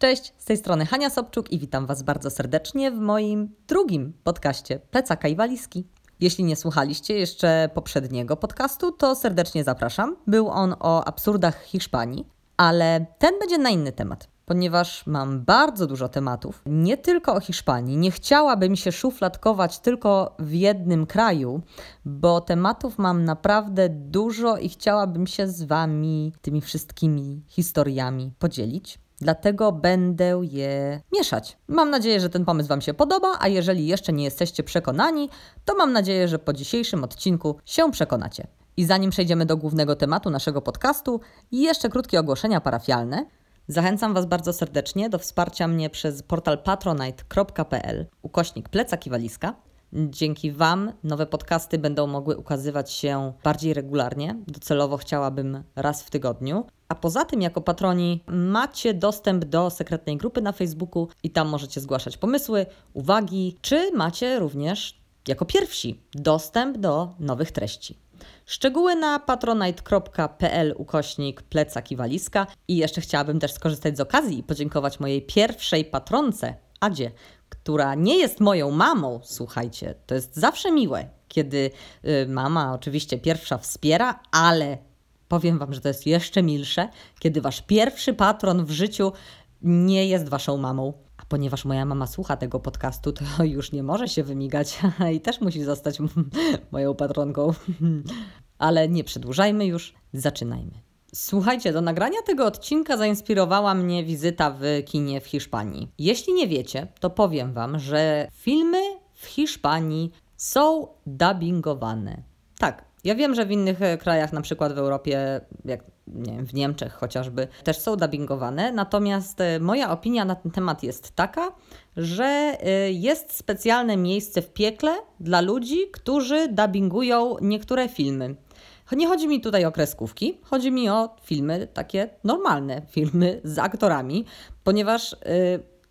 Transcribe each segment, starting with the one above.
Cześć, z tej strony Hania Sobczuk i witam Was bardzo serdecznie w moim drugim podcaście Plecaka i Walizki. Jeśli nie słuchaliście jeszcze poprzedniego podcastu, to serdecznie zapraszam. Był on o absurdach Hiszpanii, ale ten będzie na inny temat ponieważ mam bardzo dużo tematów, nie tylko o Hiszpanii. Nie chciałabym się szufladkować tylko w jednym kraju, bo tematów mam naprawdę dużo i chciałabym się z Wami tymi wszystkimi historiami podzielić. Dlatego będę je mieszać. Mam nadzieję, że ten pomysł Wam się podoba, a jeżeli jeszcze nie jesteście przekonani, to mam nadzieję, że po dzisiejszym odcinku się przekonacie. I zanim przejdziemy do głównego tematu naszego podcastu, jeszcze krótkie ogłoszenia parafialne. Zachęcam Was bardzo serdecznie do wsparcia mnie przez portal patronite.pl ukośnik plecak i walizka. Dzięki Wam nowe podcasty będą mogły ukazywać się bardziej regularnie. Docelowo chciałabym raz w tygodniu. A poza tym, jako patroni, macie dostęp do sekretnej grupy na Facebooku i tam możecie zgłaszać pomysły, uwagi, czy macie również jako pierwsi dostęp do nowych treści. Szczegóły na patronite.pl ukośnik plecak i walizka. I jeszcze chciałabym też skorzystać z okazji i podziękować mojej pierwszej patronce, Adzie, która nie jest moją mamą. Słuchajcie, to jest zawsze miłe, kiedy y, mama oczywiście pierwsza wspiera, ale powiem Wam, że to jest jeszcze milsze, kiedy Wasz pierwszy patron w życiu nie jest Waszą mamą. A ponieważ moja mama słucha tego podcastu, to już nie może się wymigać i też musi zostać moją patronką. Ale nie przedłużajmy już, zaczynajmy. Słuchajcie, do nagrania tego odcinka zainspirowała mnie wizyta w kinie w Hiszpanii. Jeśli nie wiecie, to powiem Wam, że filmy w Hiszpanii są dubbingowane. Tak, ja wiem, że w innych e, krajach, na przykład w Europie, jak nie wiem, w Niemczech chociażby, też są dubbingowane. Natomiast e, moja opinia na ten temat jest taka, że e, jest specjalne miejsce w piekle dla ludzi, którzy dubbingują niektóre filmy. Nie chodzi mi tutaj o kreskówki, chodzi mi o filmy takie normalne, filmy z aktorami, ponieważ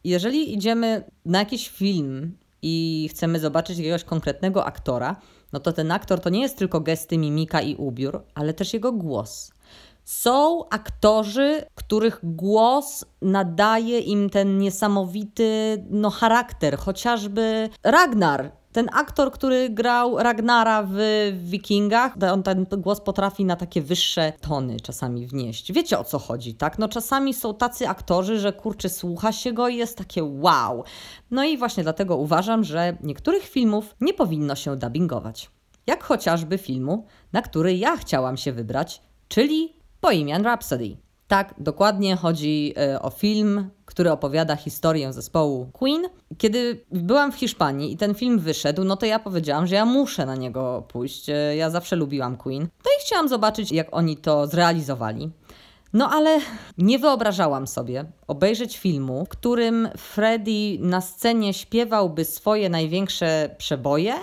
jeżeli idziemy na jakiś film i chcemy zobaczyć jakiegoś konkretnego aktora, no to ten aktor to nie jest tylko gesty, mimika i ubiór, ale też jego głos. Są aktorzy, których głos nadaje im ten niesamowity no, charakter, chociażby Ragnar ten aktor, który grał Ragnara w Wikingach, on ten głos potrafi na takie wyższe tony czasami wnieść. Wiecie o co chodzi, tak? No czasami są tacy aktorzy, że kurczę, słucha się go i jest takie wow. No i właśnie dlatego uważam, że niektórych filmów nie powinno się dubbingować. Jak chociażby filmu, na który ja chciałam się wybrać, czyli Bohemian Rhapsody. Tak, dokładnie chodzi e, o film, który opowiada historię zespołu Queen. Kiedy byłam w Hiszpanii i ten film wyszedł, no to ja powiedziałam, że ja muszę na niego pójść. E, ja zawsze lubiłam Queen. No i chciałam zobaczyć, jak oni to zrealizowali. No ale nie wyobrażałam sobie obejrzeć filmu, w którym Freddie na scenie śpiewałby swoje największe przeboje,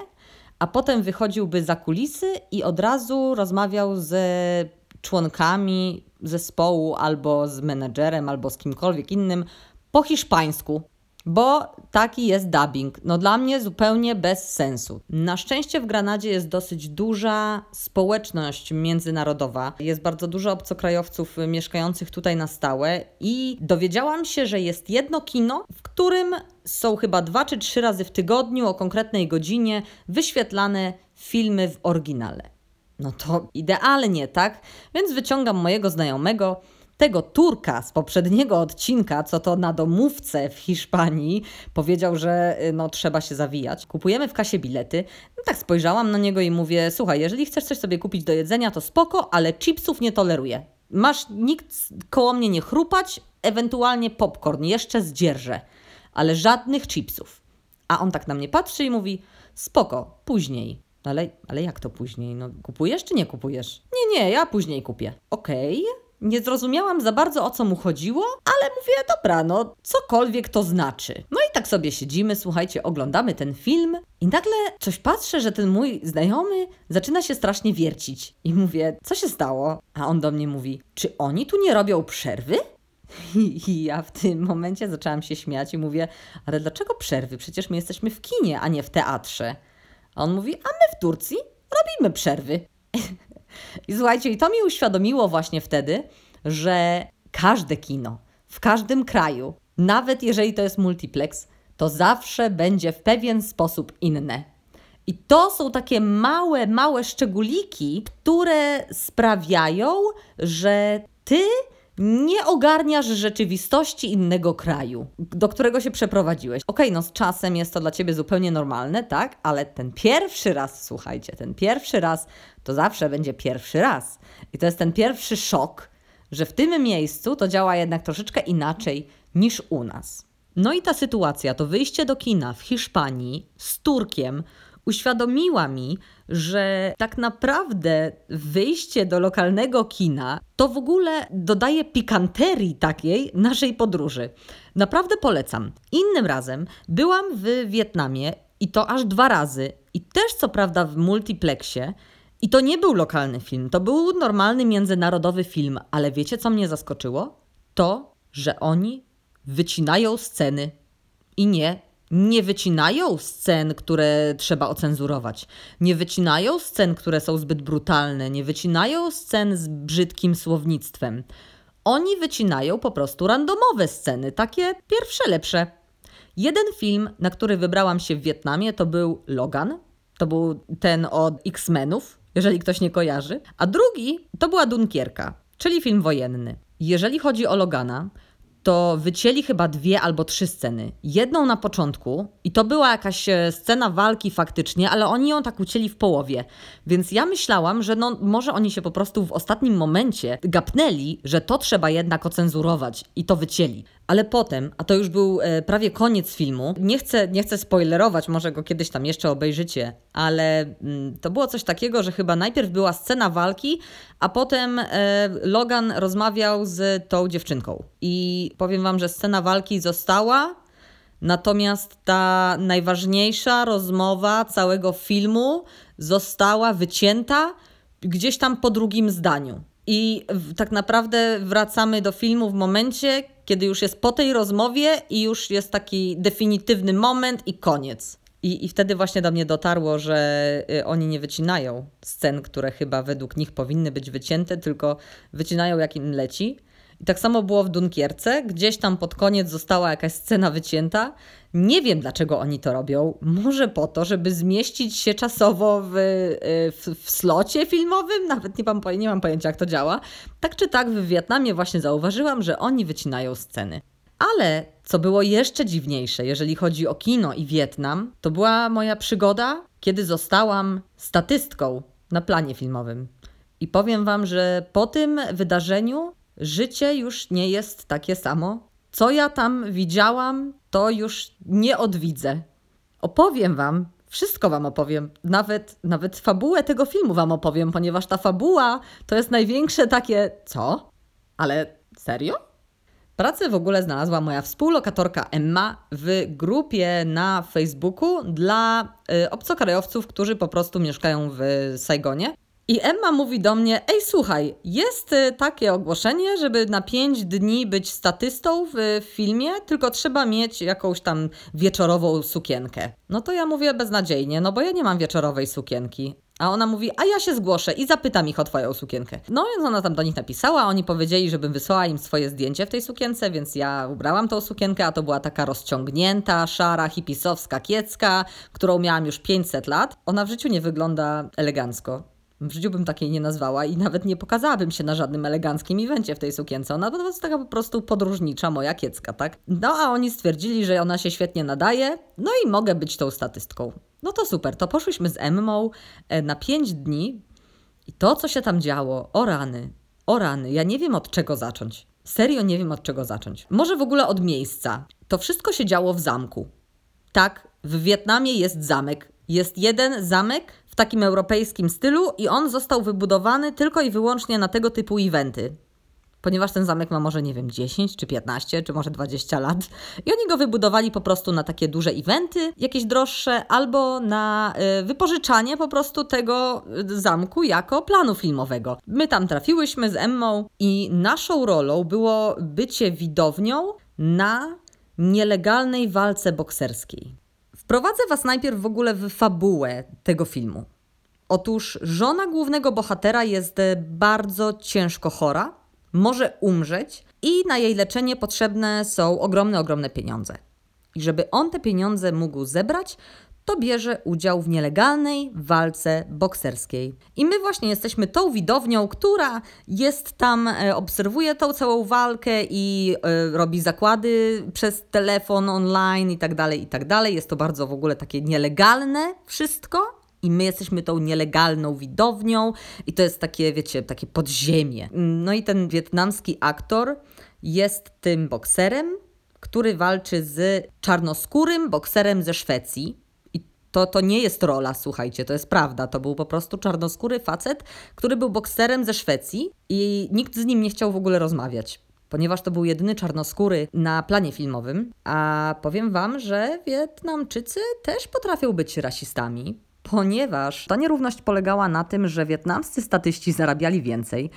a potem wychodziłby za kulisy i od razu rozmawiał ze członkami zespołu, albo z menedżerem, albo z kimkolwiek innym po hiszpańsku. Bo taki jest dubbing. No dla mnie zupełnie bez sensu. Na szczęście w Granadzie jest dosyć duża społeczność międzynarodowa. Jest bardzo dużo obcokrajowców mieszkających tutaj na stałe i dowiedziałam się, że jest jedno kino, w którym są chyba dwa czy trzy razy w tygodniu o konkretnej godzinie wyświetlane filmy w oryginale. No to idealnie, tak? Więc wyciągam mojego znajomego, tego Turka z poprzedniego odcinka, co to na domówce w Hiszpanii, powiedział, że y, no trzeba się zawijać. Kupujemy w kasie bilety. No tak spojrzałam na niego i mówię: Słuchaj, jeżeli chcesz coś sobie kupić do jedzenia, to spoko, ale chipsów nie toleruję. Masz nikt koło mnie nie chrupać, ewentualnie popcorn, jeszcze zdzierżę, ale żadnych chipsów. A on tak na mnie patrzy i mówi: Spoko, później. Ale, ale jak to później? No, kupujesz czy nie kupujesz? Nie, nie, ja później kupię. Okej. Okay. Nie zrozumiałam za bardzo o co mu chodziło, ale mówię, dobra, no cokolwiek to znaczy. No i tak sobie siedzimy, słuchajcie, oglądamy ten film i nagle coś patrzę, że ten mój znajomy zaczyna się strasznie wiercić. I mówię, co się stało? A on do mnie mówi, czy oni tu nie robią przerwy? I ja w tym momencie zaczęłam się śmiać i mówię, ale dlaczego przerwy? Przecież my jesteśmy w kinie, a nie w teatrze. A on mówi, a my w Turcji robimy przerwy. I słuchajcie, i to mi uświadomiło właśnie wtedy, że każde kino w każdym kraju, nawet jeżeli to jest multiplex, to zawsze będzie w pewien sposób inne. I to są takie małe, małe szczególiki, które sprawiają, że ty nie ogarniasz rzeczywistości innego kraju, do którego się przeprowadziłeś. Okej, okay, no z czasem jest to dla ciebie zupełnie normalne, tak? Ale ten pierwszy raz, słuchajcie, ten pierwszy raz to zawsze będzie pierwszy raz. I to jest ten pierwszy szok, że w tym miejscu to działa jednak troszeczkę inaczej niż u nas. No i ta sytuacja, to wyjście do kina w Hiszpanii z Turkiem, uświadomiła mi, że tak naprawdę wyjście do lokalnego kina to w ogóle dodaje pikanterii takiej naszej podróży. Naprawdę polecam. Innym razem byłam w Wietnamie i to aż dwa razy. I też co prawda w multiplexie. I to nie był lokalny film, to był normalny międzynarodowy film, ale wiecie co mnie zaskoczyło? To, że oni wycinają sceny i nie nie wycinają scen, które trzeba ocenzurować. Nie wycinają scen, które są zbyt brutalne. Nie wycinają scen z brzydkim słownictwem. Oni wycinają po prostu randomowe sceny, takie pierwsze, lepsze. Jeden film, na który wybrałam się w Wietnamie, to był Logan. To był ten od X-Menów, jeżeli ktoś nie kojarzy. A drugi to była Dunkierka, czyli film wojenny. Jeżeli chodzi o Logana, to wycięli chyba dwie albo trzy sceny. Jedną na początku i to była jakaś e, scena walki faktycznie, ale oni ją tak ucięli w połowie. Więc ja myślałam, że no, może oni się po prostu w ostatnim momencie gapnęli, że to trzeba jednak ocenzurować i to wycięli. Ale potem, a to już był e, prawie koniec filmu, nie chcę, nie chcę spoilerować, może go kiedyś tam jeszcze obejrzycie, ale mm, to było coś takiego, że chyba najpierw była scena walki, a potem e, Logan rozmawiał z tą dziewczynką. I powiem wam, że scena walki została, natomiast ta najważniejsza rozmowa całego filmu została wycięta gdzieś tam po drugim zdaniu. I tak naprawdę wracamy do filmu w momencie, kiedy już jest po tej rozmowie i już jest taki definitywny moment i koniec. I, I wtedy właśnie do mnie dotarło, że y, oni nie wycinają scen, które chyba według nich powinny być wycięte, tylko wycinają jak im leci. I tak samo było w Dunkierce. Gdzieś tam pod koniec została jakaś scena wycięta. Nie wiem, dlaczego oni to robią. Może po to, żeby zmieścić się czasowo w, y, w, w slocie filmowym? Nawet nie mam, nie mam pojęcia, jak to działa. Tak czy tak, w Wietnamie właśnie zauważyłam, że oni wycinają sceny. Ale co było jeszcze dziwniejsze, jeżeli chodzi o kino i Wietnam, to była moja przygoda, kiedy zostałam statystką na planie filmowym. I powiem Wam, że po tym wydarzeniu życie już nie jest takie samo. Co ja tam widziałam, to już nie odwidzę. Opowiem Wam, wszystko Wam opowiem, nawet, nawet fabułę tego filmu Wam opowiem, ponieważ ta fabuła to jest największe takie. Co? Ale serio? Pracę w ogóle znalazła moja współlokatorka Emma w grupie na Facebooku dla y, obcokrajowców, którzy po prostu mieszkają w Saigonie. I Emma mówi do mnie: Ej, słuchaj, jest y, takie ogłoszenie, żeby na 5 dni być statystą w filmie, tylko trzeba mieć jakąś tam wieczorową sukienkę. No to ja mówię beznadziejnie, no bo ja nie mam wieczorowej sukienki. A ona mówi, a ja się zgłoszę i zapytam ich o twoją sukienkę. No więc ona tam do nich napisała, oni powiedzieli, żebym wysłała im swoje zdjęcie w tej sukience, więc ja ubrałam tą sukienkę, a to była taka rozciągnięta, szara, hipisowska kiecka, którą miałam już 500 lat. Ona w życiu nie wygląda elegancko. W życiu bym takiej nie nazwała i nawet nie pokazałabym się na żadnym eleganckim evencie w tej sukience. Ona to jest taka po prostu podróżnicza moja kiecka, tak? No a oni stwierdzili, że ona się świetnie nadaje, no i mogę być tą statystką. No to super, to poszłyśmy z Emmą e, na 5 dni i to, co się tam działo, o rany, o rany, ja nie wiem od czego zacząć. Serio nie wiem od czego zacząć. Może w ogóle od miejsca. To wszystko się działo w zamku. Tak, w Wietnamie jest zamek. Jest jeden zamek, w takim europejskim stylu i on został wybudowany tylko i wyłącznie na tego typu eventy. Ponieważ ten zamek ma może, nie wiem, 10 czy 15 czy może 20 lat. I oni go wybudowali po prostu na takie duże eventy, jakieś droższe, albo na y, wypożyczanie po prostu tego y, zamku jako planu filmowego. My tam trafiłyśmy z Emmą i naszą rolą było bycie widownią na nielegalnej walce bokserskiej. Wprowadzę Was najpierw w ogóle w fabułę tego filmu. Otóż żona głównego bohatera jest bardzo ciężko chora może umrzeć i na jej leczenie potrzebne są ogromne, ogromne pieniądze. I żeby on te pieniądze mógł zebrać, to bierze udział w nielegalnej walce bokserskiej. I my właśnie jesteśmy tą widownią, która jest tam, e, obserwuje tą całą walkę i y, robi zakłady przez telefon online i tak dalej, i tak dalej. Jest to bardzo w ogóle takie nielegalne wszystko. I my jesteśmy tą nielegalną widownią, i to jest takie, wiecie, takie podziemie. No i ten wietnamski aktor jest tym bokserem, który walczy z czarnoskórym bokserem ze Szwecji to, to nie jest rola, słuchajcie, to jest prawda. To był po prostu czarnoskóry facet, który był bokserem ze Szwecji i nikt z nim nie chciał w ogóle rozmawiać ponieważ to był jedyny czarnoskóry na planie filmowym. A powiem Wam, że Wietnamczycy też potrafią być rasistami, ponieważ ta nierówność polegała na tym, że wietnamscy statyści zarabiali więcej.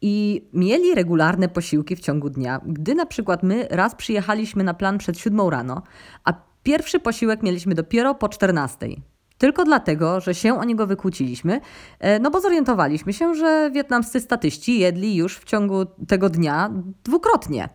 I mieli regularne posiłki w ciągu dnia. Gdy na przykład my raz przyjechaliśmy na plan przed siódmą rano, a Pierwszy posiłek mieliśmy dopiero po 14. Tylko dlatego, że się o niego wykłóciliśmy, e, no bo zorientowaliśmy się, że wietnamscy statyści jedli już w ciągu tego dnia dwukrotnie.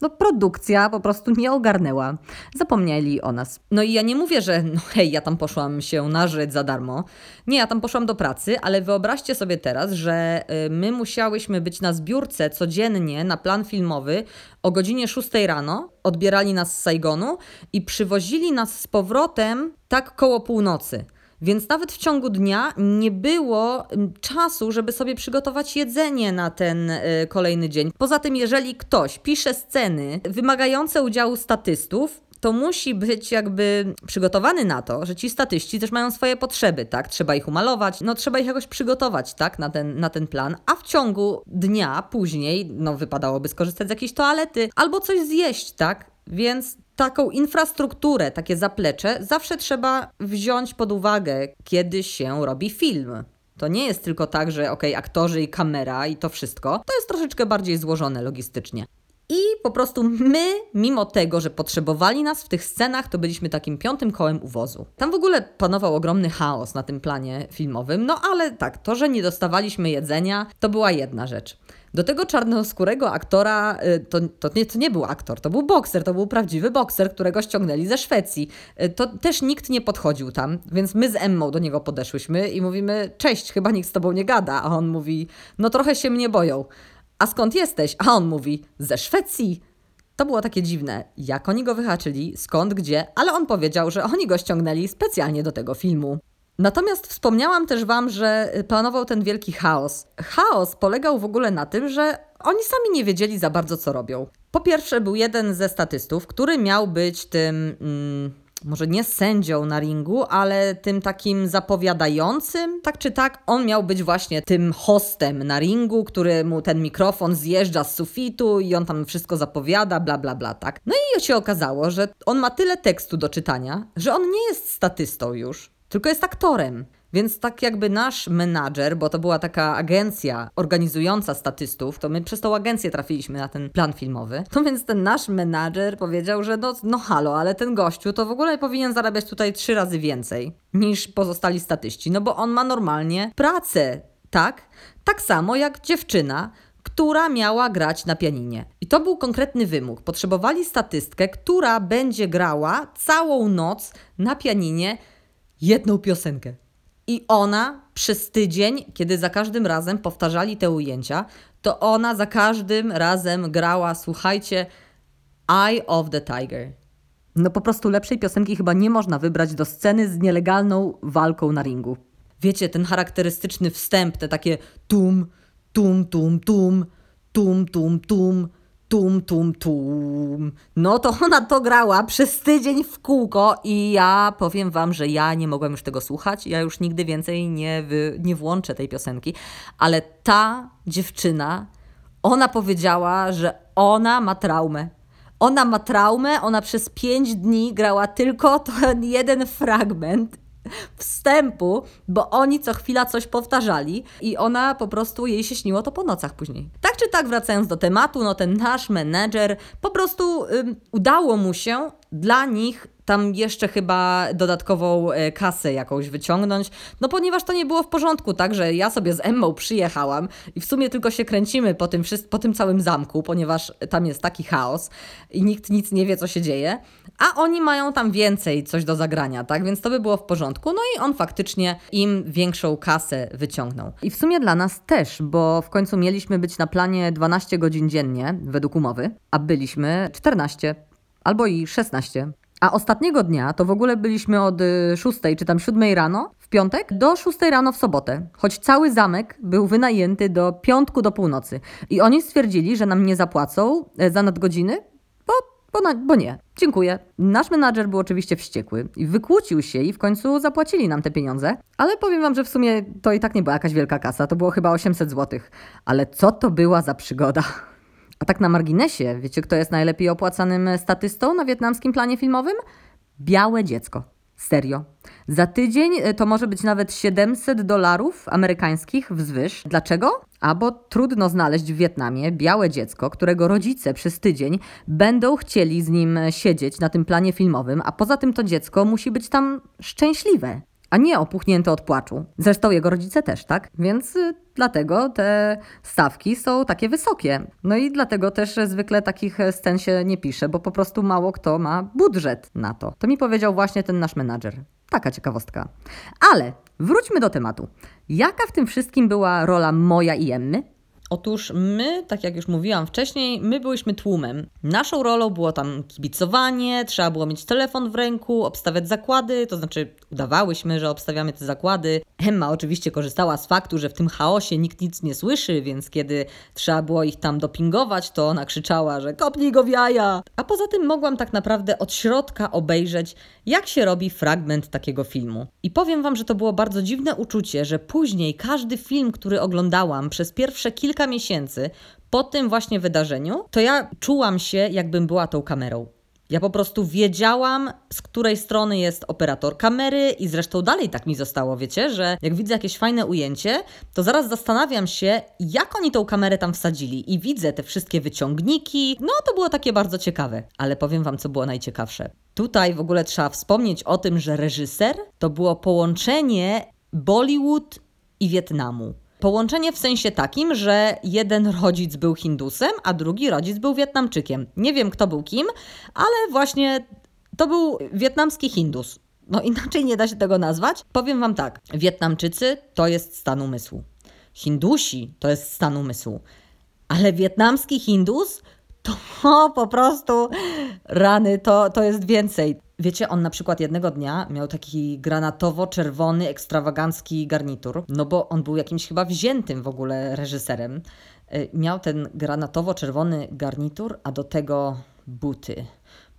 No, produkcja po prostu nie ogarnęła. Zapomnieli o nas. No i ja nie mówię, że no hej, ja tam poszłam się nażyć za darmo. Nie, ja tam poszłam do pracy, ale wyobraźcie sobie teraz, że y, my musiałyśmy być na zbiórce codziennie na plan filmowy o godzinie 6 rano. Odbierali nas z Saigonu i przywozili nas z powrotem tak koło północy. Więc nawet w ciągu dnia nie było mm, czasu, żeby sobie przygotować jedzenie na ten y, kolejny dzień. Poza tym, jeżeli ktoś pisze sceny wymagające udziału statystów, to musi być jakby przygotowany na to, że ci statyści też mają swoje potrzeby, tak? Trzeba ich umalować, no trzeba ich jakoś przygotować, tak? Na ten, na ten plan, a w ciągu dnia później, no wypadałoby skorzystać z jakiejś toalety albo coś zjeść, tak? Więc taką infrastrukturę, takie zaplecze zawsze trzeba wziąć pod uwagę, kiedy się robi film. To nie jest tylko tak, że ok, aktorzy i kamera i to wszystko. To jest troszeczkę bardziej złożone logistycznie. I po prostu my, mimo tego, że potrzebowali nas w tych scenach, to byliśmy takim piątym kołem uwozu. Tam w ogóle panował ogromny chaos na tym planie filmowym, no ale tak, to, że nie dostawaliśmy jedzenia, to była jedna rzecz. Do tego czarnoskórego aktora, y, to, to, nie, to nie był aktor, to był bokser, to był prawdziwy bokser, którego ściągnęli ze Szwecji. Y, to też nikt nie podchodził tam, więc my z Emmą do niego podeszłyśmy i mówimy, cześć, chyba nikt z tobą nie gada. A on mówi, no trochę się mnie boją. A skąd jesteś? A on mówi, ze Szwecji. To było takie dziwne, jak oni go wyhaczyli, skąd, gdzie, ale on powiedział, że oni go ściągnęli specjalnie do tego filmu. Natomiast wspomniałam też Wam, że planował ten wielki chaos. Chaos polegał w ogóle na tym, że oni sami nie wiedzieli za bardzo, co robią. Po pierwsze, był jeden ze statystów, który miał być tym. Mm, może nie sędzią na ringu, ale tym takim zapowiadającym, tak czy tak, on miał być właśnie tym hostem na ringu, który mu ten mikrofon zjeżdża z sufitu i on tam wszystko zapowiada, bla bla bla, tak. No i się okazało, że on ma tyle tekstu do czytania, że on nie jest statystą już, tylko jest aktorem. Więc tak jakby nasz menadżer, bo to była taka agencja organizująca statystów, to my przez tą agencję trafiliśmy na ten plan filmowy. To więc ten nasz menadżer powiedział, że no, no halo, ale ten gościu to w ogóle powinien zarabiać tutaj trzy razy więcej niż pozostali statyści, no bo on ma normalnie pracę, tak? Tak samo jak dziewczyna, która miała grać na pianinie. I to był konkretny wymóg. Potrzebowali statystkę, która będzie grała całą noc na pianinie jedną piosenkę. I ona przez tydzień, kiedy za każdym razem powtarzali te ujęcia, to ona za każdym razem grała, słuchajcie, Eye of the Tiger. No po prostu lepszej piosenki chyba nie można wybrać do sceny z nielegalną walką na ringu. Wiecie, ten charakterystyczny wstęp, te takie tum, tum, tum, tum, tum, tum, tum, tum, tum, tum. No to ona to grała przez tydzień w kółko i ja powiem wam, że ja nie mogłem już tego słuchać. Ja już nigdy więcej nie, wy, nie włączę tej piosenki. Ale ta dziewczyna, ona powiedziała, że ona ma traumę. Ona ma traumę, ona przez pięć dni grała tylko ten jeden fragment wstępu, bo oni co chwila coś powtarzali i ona po prostu jej się śniło to po nocach później. Tak czy tak, wracając do tematu, no ten nasz menedżer po prostu udało mu się dla nich tam jeszcze chyba dodatkową e, kasę jakąś wyciągnąć, no ponieważ to nie było w porządku, tak, że ja sobie z Emmą przyjechałam i w sumie tylko się kręcimy po tym, po tym całym zamku, ponieważ tam jest taki chaos i nikt nic nie wie, co się dzieje, a oni mają tam więcej coś do zagrania, tak, więc to by było w porządku, no i on faktycznie im większą kasę wyciągnął. I w sumie dla nas też, bo w końcu mieliśmy być na planie 12 godzin dziennie według umowy, a byliśmy 14 albo i 16. A ostatniego dnia to w ogóle byliśmy od 6 y, czy tam 7 rano w piątek do 6 rano w sobotę, choć cały zamek był wynajęty do piątku do północy. I oni stwierdzili, że nam nie zapłacą e, za nadgodziny, bo, bo, na, bo nie. Dziękuję. Nasz menadżer był oczywiście wściekły i wykłócił się i w końcu zapłacili nam te pieniądze. Ale powiem wam, że w sumie to i tak nie była jakaś wielka kasa, to było chyba 800 zł. Ale co to była za przygoda? A tak na marginesie, wiecie kto jest najlepiej opłacanym statystą na wietnamskim planie filmowym? Białe dziecko. Serio. Za tydzień e, to może być nawet 700 dolarów amerykańskich wzwyż. Dlaczego? A bo trudno znaleźć w Wietnamie białe dziecko, którego rodzice przez tydzień będą chcieli z nim siedzieć na tym planie filmowym, a poza tym to dziecko musi być tam szczęśliwe a nie opuchnięty od płaczu. Zresztą jego rodzice też, tak? Więc y, dlatego te stawki są takie wysokie. No i dlatego też zwykle takich scen się nie pisze, bo po prostu mało kto ma budżet na to. To mi powiedział właśnie ten nasz menadżer. Taka ciekawostka. Ale wróćmy do tematu. Jaka w tym wszystkim była rola moja i Emmy? Otóż my, tak jak już mówiłam wcześniej, my byliśmy tłumem. Naszą rolą było tam kibicowanie, trzeba było mieć telefon w ręku, obstawiać zakłady, to znaczy udawałyśmy, że obstawiamy te zakłady. Emma oczywiście korzystała z faktu, że w tym chaosie nikt nic nie słyszy, więc kiedy trzeba było ich tam dopingować, to ona krzyczała, że kopnij go w jaja. A poza tym mogłam tak naprawdę od środka obejrzeć, jak się robi fragment takiego filmu. I powiem Wam, że to było bardzo dziwne uczucie, że później każdy film, który oglądałam przez pierwsze kilka miesięcy po tym właśnie wydarzeniu, to ja czułam się, jakbym była tą kamerą. Ja po prostu wiedziałam, z której strony jest operator kamery, i zresztą dalej tak mi zostało, wiecie, że jak widzę jakieś fajne ujęcie, to zaraz zastanawiam się, jak oni tą kamerę tam wsadzili, i widzę te wszystkie wyciągniki. No to było takie bardzo ciekawe, ale powiem Wam, co było najciekawsze. Tutaj w ogóle trzeba wspomnieć o tym, że reżyser to było połączenie Bollywood i Wietnamu. Połączenie w sensie takim, że jeden rodzic był Hindusem, a drugi rodzic był Wietnamczykiem. Nie wiem, kto był kim, ale właśnie to był wietnamski Hindus. No inaczej nie da się tego nazwać. Powiem Wam tak: Wietnamczycy to jest stan umysłu. Hindusi to jest stan umysłu. Ale wietnamski Hindus to po prostu rany, to, to jest więcej. Wiecie, on na przykład jednego dnia miał taki granatowo-czerwony, ekstrawagancki garnitur, no bo on był jakimś chyba wziętym w ogóle reżyserem. Y, miał ten granatowo-czerwony garnitur, a do tego buty.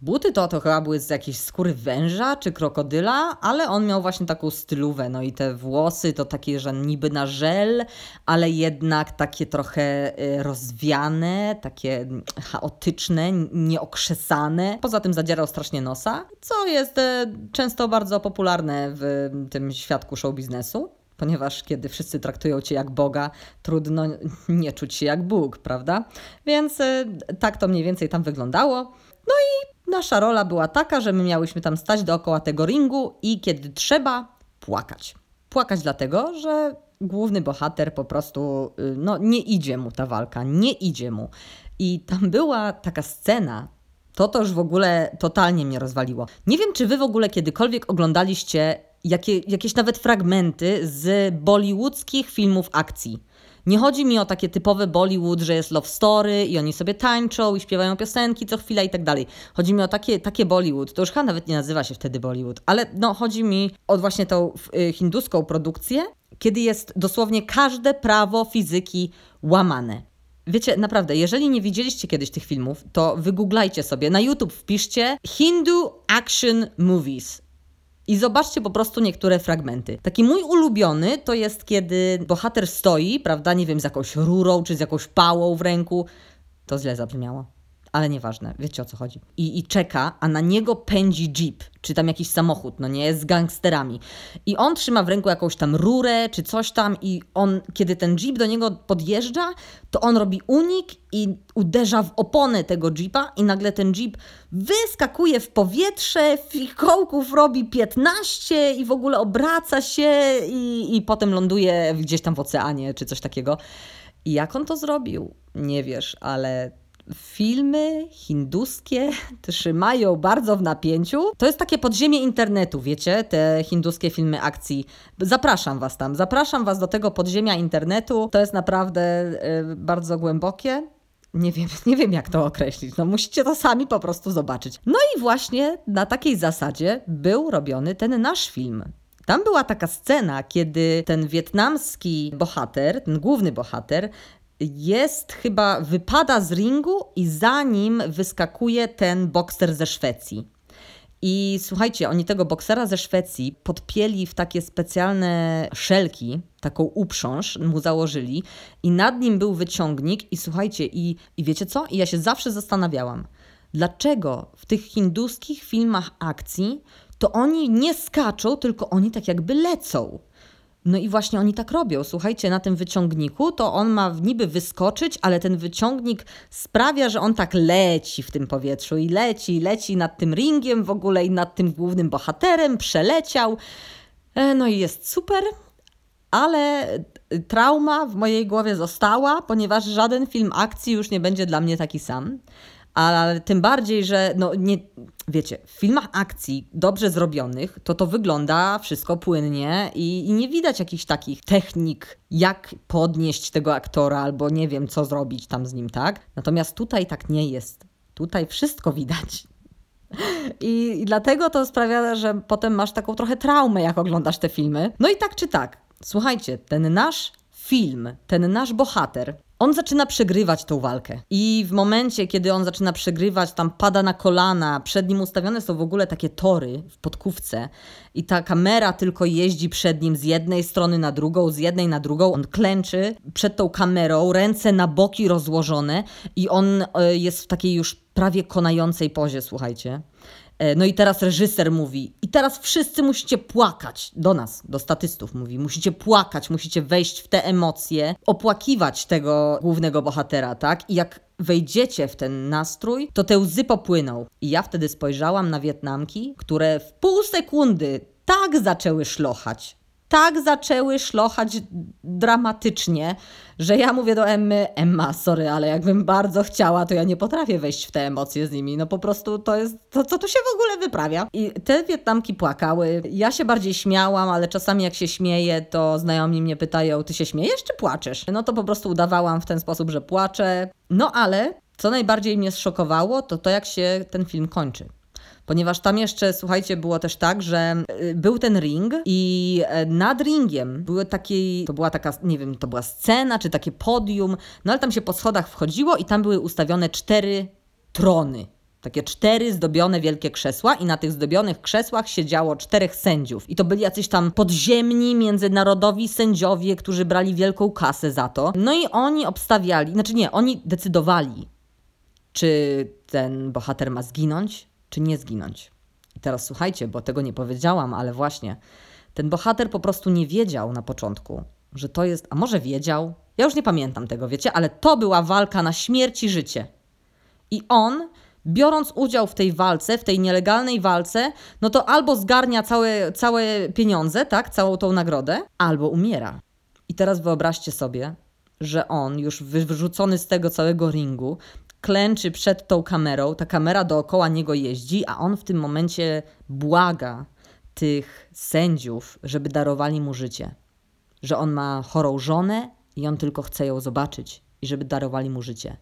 Buty to, to chyba były z jakiejś skóry węża czy krokodyla, ale on miał właśnie taką stylówę. No i te włosy to takie, że niby na żel, ale jednak takie trochę y, rozwiane, takie chaotyczne, nieokrzesane. Poza tym zadzierał strasznie nosa, co jest y, często bardzo popularne w tym świadku show biznesu ponieważ kiedy wszyscy traktują cię jak Boga, trudno nie czuć się jak Bóg, prawda? Więc y, tak to mniej więcej tam wyglądało. No i Nasza rola była taka, że my miałyśmy tam stać dookoła tego ringu i kiedy trzeba, płakać. Płakać dlatego, że główny bohater po prostu, y, no nie idzie mu ta walka, nie idzie mu. I tam była taka scena, to to już w ogóle totalnie mnie rozwaliło. Nie wiem, czy wy w ogóle kiedykolwiek oglądaliście jakie, jakieś nawet fragmenty z bollywoodzkich filmów akcji. Nie chodzi mi o takie typowe Bollywood, że jest love story i oni sobie tańczą i śpiewają piosenki co chwila i tak dalej. Chodzi mi o takie, takie Bollywood, to już chyba nawet nie nazywa się wtedy Bollywood, ale no chodzi mi o właśnie tą y, hinduską produkcję, kiedy jest dosłownie każde prawo fizyki łamane. Wiecie, naprawdę, jeżeli nie widzieliście kiedyś tych filmów, to wygooglajcie sobie. Na YouTube wpiszcie Hindu Action Movies. I zobaczcie po prostu niektóre fragmenty. Taki mój ulubiony to jest, kiedy bohater stoi, prawda, nie wiem, z jakąś rurą czy z jakąś pałą w ręku. To źle zabrzmiało. Ale nieważne, wiecie o co chodzi. I, I czeka, a na niego pędzi jeep, czy tam jakiś samochód, no nie, z gangsterami. I on trzyma w ręku jakąś tam rurę, czy coś tam i on, kiedy ten jeep do niego podjeżdża, to on robi unik i uderza w oponę tego jeepa i nagle ten jeep wyskakuje w powietrze, fikołków robi 15 i w ogóle obraca się i, i potem ląduje gdzieś tam w oceanie, czy coś takiego. I jak on to zrobił? Nie wiesz, ale filmy hinduskie trzymają bardzo w napięciu. To jest takie podziemie internetu, wiecie, te hinduskie filmy akcji. Zapraszam Was tam, zapraszam Was do tego podziemia internetu. To jest naprawdę y, bardzo głębokie. Nie wiem, nie wiem, jak to określić. No, musicie to sami po prostu zobaczyć. No i właśnie na takiej zasadzie był robiony ten nasz film. Tam była taka scena, kiedy ten wietnamski bohater, ten główny bohater, jest chyba, wypada z ringu i za nim wyskakuje ten bokser ze Szwecji. I słuchajcie, oni tego boksera ze Szwecji podpieli w takie specjalne szelki, taką uprząż mu założyli i nad nim był wyciągnik i słuchajcie, i, i wiecie co? I ja się zawsze zastanawiałam, dlaczego w tych hinduskich filmach akcji to oni nie skaczą, tylko oni tak jakby lecą. No i właśnie oni tak robią. Słuchajcie, na tym wyciągniku to on ma niby wyskoczyć, ale ten wyciągnik sprawia, że on tak leci w tym powietrzu i leci, leci nad tym ringiem w ogóle i nad tym głównym bohaterem, przeleciał. E, no i jest super, ale trauma w mojej głowie została, ponieważ żaden film akcji już nie będzie dla mnie taki sam ale tym bardziej, że no nie, wiecie, w filmach akcji dobrze zrobionych, to to wygląda wszystko płynnie i, i, nie widać jakichś takich technik, jak podnieść tego aktora, albo nie wiem, co zrobić tam z nim, tak? Natomiast tutaj tak nie jest. Tutaj wszystko widać. I, I dlatego to sprawia, że potem masz taką trochę traumę, jak oglądasz te filmy. No i tak czy tak, słuchajcie, ten nasz film, ten nasz bohater, on zaczyna przegrywać tą walkę. I w momencie, kiedy on zaczyna przegrywać, tam pada na kolana, przed nim ustawione są w ogóle takie tory w podkówce i ta kamera tylko jeździ przed nim z jednej strony na drugą, z jednej na drugą. On klęczy przed tą kamerą, ręce na boki rozłożone i on e, jest w takiej już prawie konającej pozie, słuchajcie. E, no i teraz reżyser mówi, i teraz wszyscy musicie płakać do nas, do statystów mówi, musicie płakać, musicie wejść w te emocje, opłakiwać tego głównego bohatera, tak? I jak wejdziecie w ten nastrój, to te łzy popłyną. I ja wtedy spojrzałam na Wietnamki, które w pół sekundy tak zaczęły szlochać, tak zaczęły szlochać dramatycznie, że ja mówię do Emmy, Emma, sorry, ale jakbym bardzo chciała, to ja nie potrafię wejść w te emocje z nimi. No po prostu to jest, to co tu się w ogóle wyprawia. I te Wietnamki płakały. Ja się bardziej śmiałam, ale czasami jak się śmieję, to znajomi mnie pytają, ty się śmiejesz czy płaczesz? No to po prostu udawałam w ten sposób, że płaczę. No ale co najbardziej mnie zszokowało, to to jak się ten film kończy ponieważ tam jeszcze, słuchajcie, było też tak, że y, był ten ring i e, nad ringiem były takie, to była taka, nie wiem, to była scena, czy takie podium, no ale tam się po schodach wchodziło i tam były ustawione cztery trony. Takie cztery zdobione wielkie krzesła i na tych zdobionych krzesłach siedziało czterech sędziów. I to byli jacyś tam podziemni, międzynarodowi sędziowie, którzy brali wielką kasę za to. No i oni obstawiali, znaczy nie, oni decydowali, czy ten bohater ma zginąć, czy nie zginąć. I teraz słuchajcie, bo tego nie powiedziałam, ale właśnie ten bohater po prostu nie wiedział na początku, że to jest, a może wiedział, ja już nie pamiętam tego, wiecie, ale to była walka na śmierć i życie. I on, biorąc udział w tej walce, w tej nielegalnej walce, no to albo zgarnia całe, całe pieniądze, tak, całą tą nagrodę, albo umiera. I teraz wyobraźcie sobie, że on, już wyrzucony z tego całego ringu, klęczy przed tą kamerą, ta kamera dookoła niego jeździ, a on w tym momencie błaga tych sędziów, żeby darowali mu życie. Że on ma chorą żonę i on tylko chce ją zobaczyć i żeby darowali mu życie.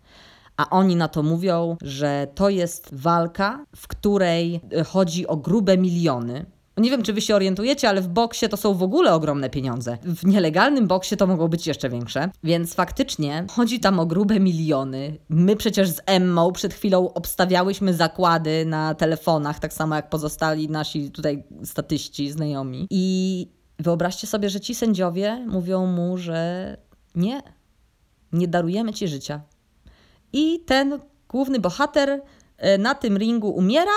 A oni na to mówią, że to jest walka, w której chodzi o grube miliony, nie wiem, czy wy się orientujecie, ale w boksie to są w ogóle ogromne pieniądze. W nielegalnym boksie to mogą być jeszcze większe. Więc faktycznie chodzi tam o grube miliony. My przecież z Emmą przed chwilą obstawiałyśmy zakłady na telefonach, tak samo jak pozostali nasi tutaj statyści, znajomi. I wyobraźcie sobie, że ci sędziowie mówią mu, że nie, nie darujemy ci życia. I ten główny bohater e, na tym ringu umiera,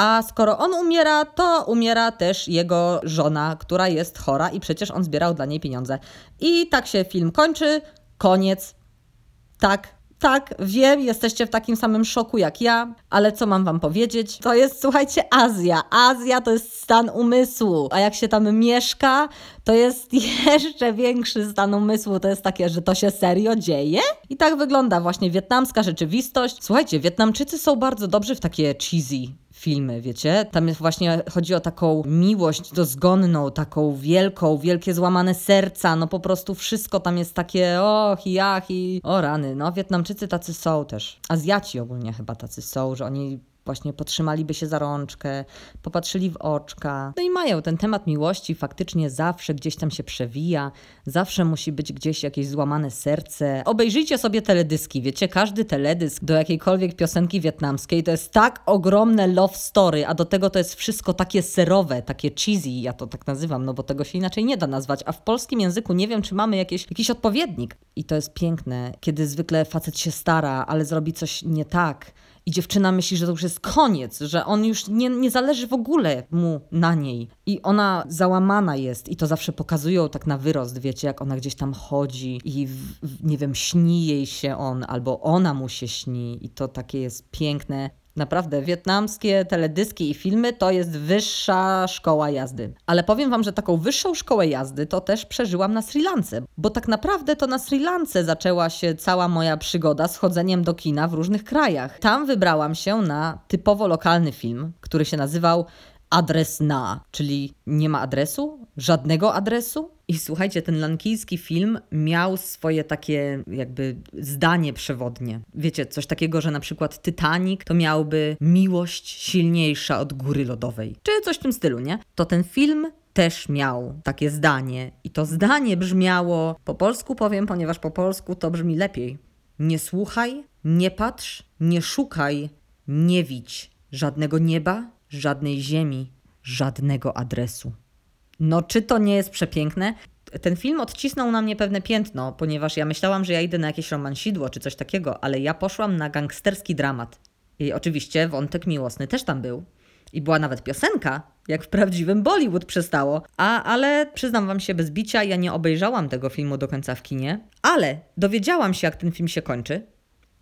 a skoro on umiera, to umiera też jego żona, która jest chora i przecież on zbierał dla niej pieniądze. I tak się film kończy. Koniec. Tak, tak, wiem, jesteście w takim samym szoku jak ja, ale co mam wam powiedzieć? To jest, słuchajcie, Azja. Azja to jest stan umysłu, a jak się tam mieszka, to jest jeszcze większy stan umysłu. To jest takie, że to się serio dzieje? I tak wygląda właśnie wietnamska rzeczywistość. Słuchajcie, Wietnamczycy są bardzo dobrzy w takie cheesy filmy, wiecie? Tam jest właśnie chodzi o taką miłość dozgonną, taką wielką, wielkie złamane serca, no po prostu wszystko tam jest takie och i i o rany. No Wietnamczycy tacy są też. Azjaci ogólnie chyba tacy są, że oni właśnie potrzymaliby się za rączkę, popatrzyli w oczka. No i mają ten temat miłości, faktycznie zawsze gdzieś tam się przewija, zawsze musi być gdzieś jakieś złamane serce. Obejrzyjcie sobie teledyski, wiecie, każdy teledysk do jakiejkolwiek piosenki wietnamskiej to jest tak ogromne love story, a do tego to jest wszystko takie serowe, takie cheesy, ja to tak nazywam, no bo tego się inaczej nie da nazwać, a w polskim języku nie wiem, czy mamy jakieś, jakiś odpowiednik. I to jest piękne, kiedy zwykle facet się stara, ale zrobi coś nie tak i dziewczyna myśli, że to już jest koniec, że on już nie, nie zależy w ogóle mu na niej. I ona załamana jest i to zawsze pokazują tak na wyrost, wiecie, jak ona gdzieś tam chodzi i w, w, nie wiem, śni jej się on albo ona mu się śni i to takie jest piękne. Naprawdę, wietnamskie teledyski i filmy to jest wyższa szkoła jazdy. Ale powiem Wam, że taką wyższą szkołę jazdy to też przeżyłam na Sri Lance, bo tak naprawdę to na Sri Lance zaczęła się cała moja przygoda z chodzeniem do kina w różnych krajach. Tam wybrałam się na typowo lokalny film, który się nazywał adres na, czyli nie ma adresu, żadnego adresu. I słuchajcie, ten lankijski film miał swoje takie jakby zdanie przewodnie. Wiecie, coś takiego, że na przykład Titanic to miałby miłość silniejsza od góry lodowej, czy coś w tym stylu, nie? To ten film też miał takie zdanie i to zdanie brzmiało, po polsku powiem, ponieważ po polsku to brzmi lepiej. Nie słuchaj, nie patrz, nie szukaj, nie widź żadnego nieba, żadnej ziemi, żadnego adresu. No, czy to nie jest przepiękne? Ten film odcisnął na mnie pewne piętno, ponieważ ja myślałam, że ja idę na jakieś romansidło czy coś takiego, ale ja poszłam na gangsterski dramat. I oczywiście wątek miłosny też tam był. I była nawet piosenka, jak w prawdziwym Bollywood przestało. A, ale przyznam wam się bez bicia, ja nie obejrzałam tego filmu do końca w kinie, ale dowiedziałam się, jak ten film się kończy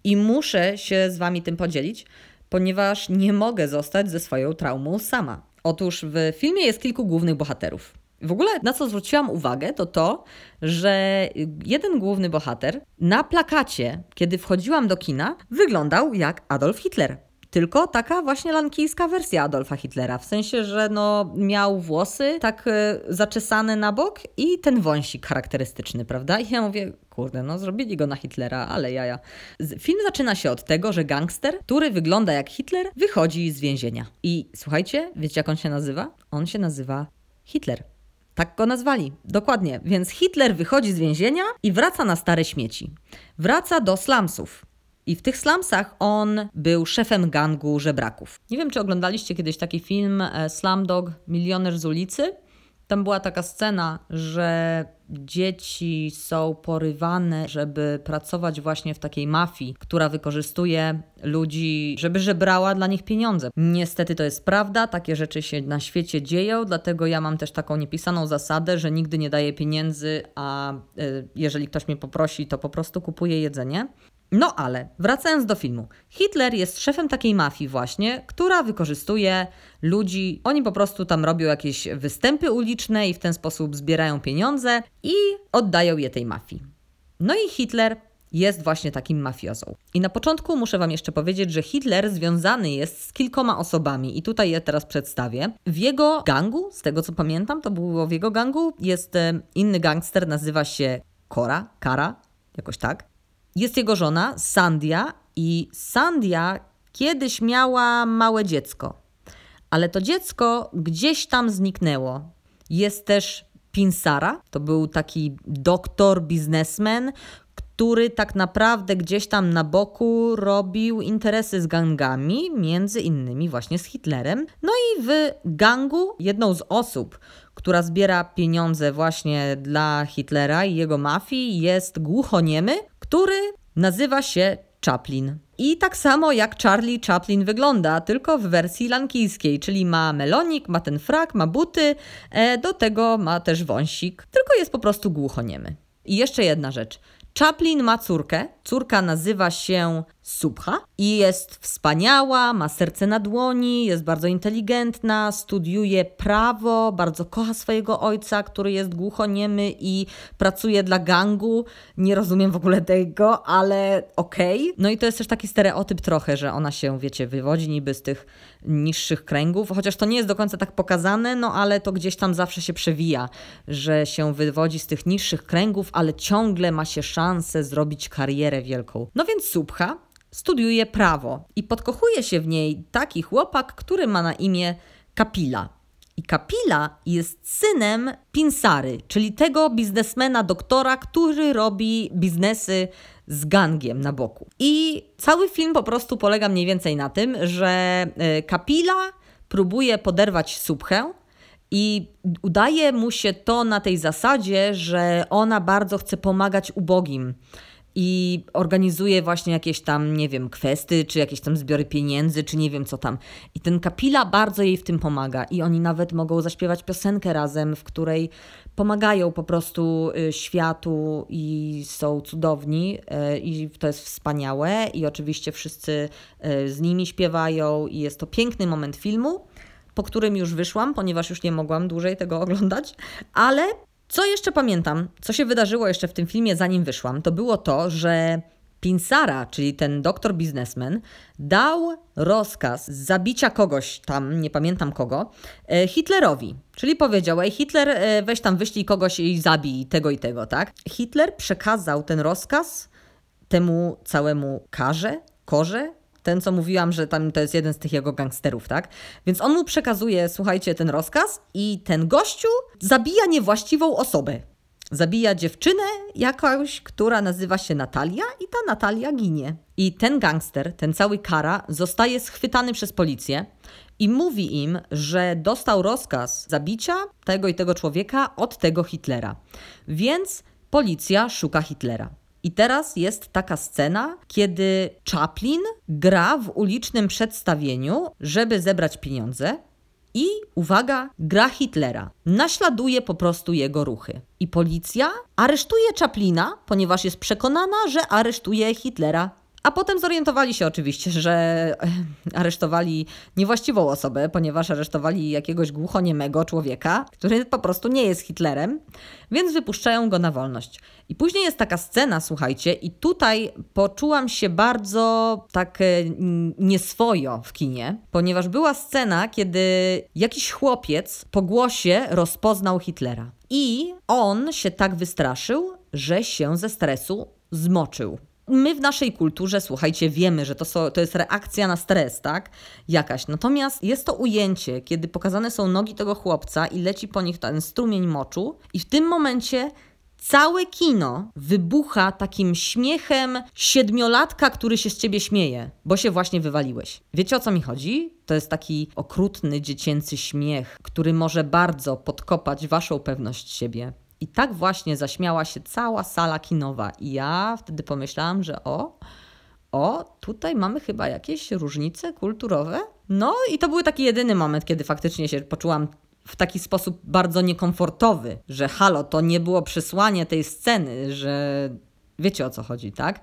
i muszę się z wami tym podzielić, ponieważ nie mogę zostać ze swoją traumą sama. Otóż w filmie jest kilku głównych bohaterów. W ogóle na co zwróciłam uwagę, to to, że jeden główny bohater na plakacie, kiedy wchodziłam do kina, wyglądał jak Adolf Hitler. Tylko taka właśnie lankijska wersja Adolfa Hitlera, w sensie, że no, miał włosy tak y, zaczesane na bok i ten wąsik charakterystyczny, prawda? I ja mówię, kurde, no zrobili go na Hitlera, ale jaja. Film zaczyna się od tego, że gangster, który wygląda jak Hitler, wychodzi z więzienia. I słuchajcie, wiecie jak on się nazywa? On się nazywa Hitler. Tak go nazwali, dokładnie. Więc Hitler wychodzi z więzienia i wraca na stare śmieci. Wraca do slumsów. I w tych slumsach on był szefem gangu żebraków. Nie wiem, czy oglądaliście kiedyś taki film e, Slumdog Milioner z ulicy. Tam była taka scena, że dzieci są porywane, żeby pracować właśnie w takiej mafii, która wykorzystuje ludzi, żeby żebrała dla nich pieniądze. Niestety to jest prawda, takie rzeczy się na świecie dzieją, dlatego ja mam też taką niepisaną zasadę, że nigdy nie daję pieniędzy, a e, jeżeli ktoś mnie poprosi, to po prostu kupuję jedzenie. No ale wracając do filmu. Hitler jest szefem takiej mafii właśnie, która wykorzystuje ludzi. Oni po prostu tam robią jakieś występy uliczne i w ten sposób zbierają pieniądze i oddają je tej mafii. No i Hitler jest właśnie takim mafiozą. I na początku muszę Wam jeszcze powiedzieć, że Hitler związany jest z kilkoma osobami i tutaj je teraz przedstawię. W jego gangu, z tego co pamiętam, to było w jego gangu, jest e, inny gangster, nazywa się Kora, Kara, jakoś tak. Jest jego żona, Sandia, i Sandia kiedyś miała małe dziecko, ale to dziecko gdzieś tam zniknęło. Jest też Pinsara, to był taki doktor, biznesmen, który tak naprawdę gdzieś tam na boku robił interesy z gangami, między innymi właśnie z Hitlerem. No i w gangu jedną z osób, która zbiera pieniądze właśnie dla Hitlera i jego mafii, jest głuchoniemy, który nazywa się Chaplin. I tak samo jak Charlie Chaplin wygląda, tylko w wersji lankijskiej, czyli ma melonik, ma ten frak, ma buty, e, do tego ma też wąsik, tylko jest po prostu głuchoniemy. I jeszcze jedna rzecz. Chaplin ma córkę. Córka nazywa się Subha i jest wspaniała, ma serce na dłoni, jest bardzo inteligentna, studiuje prawo, bardzo kocha swojego ojca, który jest głuchoniemy i pracuje dla gangu. Nie rozumiem w ogóle tego, ale okej. Okay. No i to jest też taki stereotyp trochę, że ona się, wiecie, wywodzi niby z tych niższych kręgów, chociaż to nie jest do końca tak pokazane, no ale to gdzieś tam zawsze się przewija, że się wywodzi z tych niższych kręgów, ale ciągle ma się szansę zrobić karierę wielką. No więc Subha studiuje prawo i podkochuje się w niej taki chłopak, który ma na imię Kapila. I Kapila jest synem Pinsary, czyli tego biznesmena, doktora, który robi biznesy z gangiem na boku. I cały film po prostu polega mniej więcej na tym, że e, Kapila próbuje poderwać Subchę, i udaje mu się to na tej zasadzie, że ona bardzo chce pomagać ubogim i organizuje właśnie jakieś tam, nie wiem, kwesty, czy jakieś tam zbiory pieniędzy, czy nie wiem co tam. I ten Kapila bardzo jej w tym pomaga. I oni nawet mogą zaśpiewać piosenkę razem, w której pomagają po prostu y, światu i są cudowni y, i to jest wspaniałe. I oczywiście wszyscy y, z nimi śpiewają. I jest to piękny moment filmu po którym już wyszłam, ponieważ już nie mogłam dłużej tego oglądać, ale co jeszcze pamiętam, co się wydarzyło jeszcze w tym filmie, zanim wyszłam, to było to, że Pinsara, czyli ten doktor biznesmen, dał rozkaz zabicia kogoś tam, nie pamiętam kogo, e, Hitlerowi. Czyli powiedział, ej Hitler, e, weź tam wyślij kogoś i zabij tego i tego, tak? Hitler przekazał ten rozkaz temu całemu karze, korze, ten, co mówiłam, że tam to jest jeden z tych jego gangsterów, tak? Więc on mu przekazuje, słuchajcie, ten rozkaz i ten gościu zabija niewłaściwą osobę. Zabija dziewczynę jakąś, która nazywa się Natalia i ta Natalia ginie. I ten gangster, ten cały kara, zostaje schwytany przez policję i mówi im, że dostał rozkaz zabicia tego i tego człowieka od tego Hitlera. Więc policja szuka Hitlera. I teraz jest taka scena, kiedy Chaplin gra w ulicznym przedstawieniu, żeby zebrać pieniądze. I uwaga, gra Hitlera. Naśladuje po prostu jego ruchy. I policja aresztuje Chaplina, ponieważ jest przekonana, że aresztuje Hitlera. A potem zorientowali się oczywiście, że aresztowali niewłaściwą osobę, ponieważ aresztowali jakiegoś głuchoniemego człowieka, który po prostu nie jest Hitlerem, więc wypuszczają go na wolność. I później jest taka scena, słuchajcie, i tutaj poczułam się bardzo tak e, nieswojo w kinie, ponieważ była scena, kiedy jakiś chłopiec po głosie rozpoznał Hitlera. I on się tak wystraszył, że się ze stresu zmoczył my w naszej kulturze, słuchajcie, wiemy, że to, są, to jest reakcja na stres, tak? Jakaś. Natomiast jest to ujęcie, kiedy pokazane są nogi tego chłopca i leci po nich ten strumień moczu, i w tym momencie całe kino wybucha takim śmiechem siedmiolatka, który się z ciebie śmieje, bo się właśnie wywaliłeś. Wiecie o co mi chodzi? To jest taki okrutny, dziecięcy śmiech, który może bardzo podkopać waszą pewność siebie. I tak właśnie zaśmiała się cała sala kinowa. I ja wtedy pomyślałam, że o, o, tutaj mamy chyba jakieś różnice kulturowe. No i to był taki jedyny moment, kiedy faktycznie się poczułam w taki sposób bardzo niekomfortowy, że halo, to nie było przesłanie tej sceny, że wiecie o co chodzi, tak?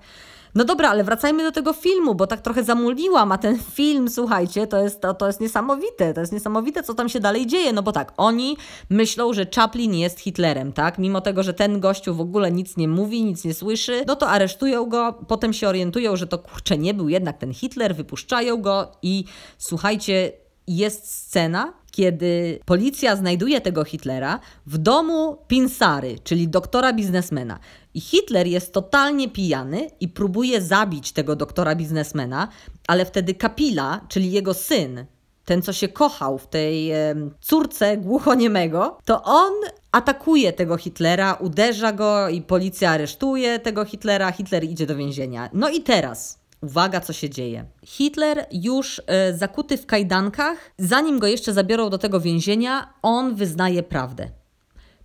No dobra, ale wracajmy do tego filmu, bo tak trochę zamuliłam, a ten film, słuchajcie, to jest, to, to jest niesamowite. To jest niesamowite, co tam się dalej dzieje. No bo tak, oni myślą, że Chaplin jest Hitlerem, tak? Mimo tego, że ten gościu w ogóle nic nie mówi, nic nie słyszy, no to aresztują go, potem się orientują, że to kurczę nie był jednak ten Hitler, wypuszczają go i słuchajcie, jest scena, kiedy policja znajduje tego Hitlera w domu Pinsary, czyli doktora biznesmena. I Hitler jest totalnie pijany i próbuje zabić tego doktora biznesmena, ale wtedy Kapila, czyli jego syn, ten co się kochał w tej e, córce głuchoniemego, to on atakuje tego Hitlera, uderza go i policja aresztuje tego Hitlera, Hitler idzie do więzienia. No i teraz Uwaga, co się dzieje. Hitler już e, zakuty w kajdankach, zanim go jeszcze zabiorą do tego więzienia, on wyznaje prawdę.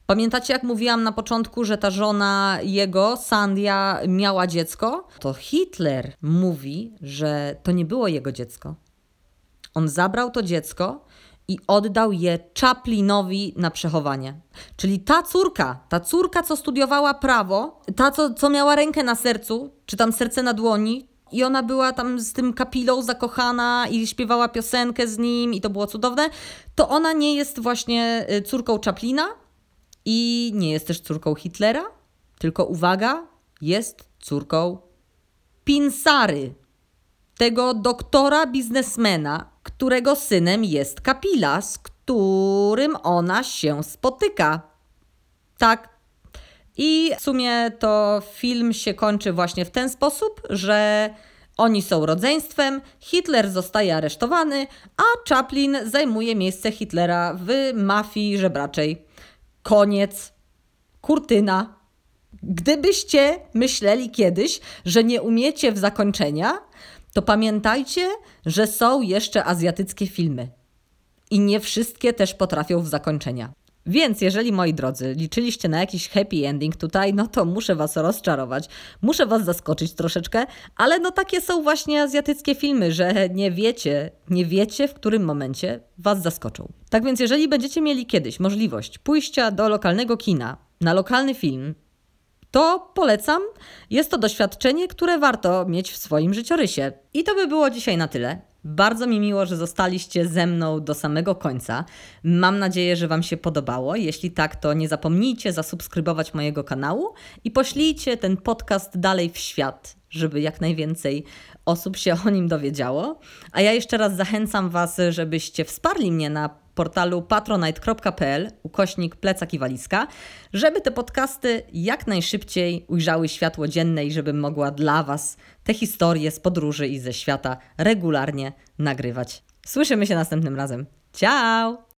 Pamiętacie, jak mówiłam na początku, że ta żona jego, Sandia, miała dziecko? To Hitler mówi, że to nie było jego dziecko. On zabrał to dziecko i oddał je Chaplinowi na przechowanie. Czyli ta córka, ta córka, co studiowała prawo, ta, co, co miała rękę na sercu, czy tam serce na dłoni, i ona była tam z tym kapilą zakochana i śpiewała piosenkę z nim i to było cudowne, to ona nie jest właśnie y, córką Chaplina i nie jest też córką Hitlera, tylko uwaga, jest córką Pinsary, tego doktora biznesmena, którego synem jest Kapila, z którym ona się spotyka. Tak. I w sumie to film się kończy właśnie w ten sposób, że oni są rodzeństwem, Hitler zostaje aresztowany, a Chaplin zajmuje miejsce Hitlera w mafii żebraczej. Koniec. Kurtyna. Gdybyście myśleli kiedyś, że nie umiecie w zakończenia, to pamiętajcie, że są jeszcze azjatyckie filmy. I nie wszystkie też potrafią w zakończenia. Więc jeżeli, moi drodzy, liczyliście na jakiś happy ending tutaj, no to muszę was rozczarować, muszę was zaskoczyć troszeczkę, ale no takie są właśnie azjatyckie filmy, że nie wiecie, nie wiecie, w którym momencie was zaskoczą. Tak więc jeżeli będziecie mieli kiedyś możliwość pójścia do lokalnego kina na lokalny film, to polecam. Jest to doświadczenie, które warto mieć w swoim życiorysie. I to by było dzisiaj na tyle. Bardzo mi miło, że zostaliście ze mną do samego końca. Mam nadzieję, że Wam się podobało. Jeśli tak, to nie zapomnijcie zasubskrybować mojego kanału i poślijcie ten podcast dalej w świat, żeby jak najwięcej osób się o nim dowiedziało. A ja jeszcze raz zachęcam Was, żebyście wsparli mnie na portalu patronite.pl ukośnik plecak i walizka, żeby te podcasty jak najszybciej ujrzały światło dzienne i żebym mogła dla Was te historie z podróży i ze świata regularnie nagrywać. Słyszymy się następnym razem. Ciao!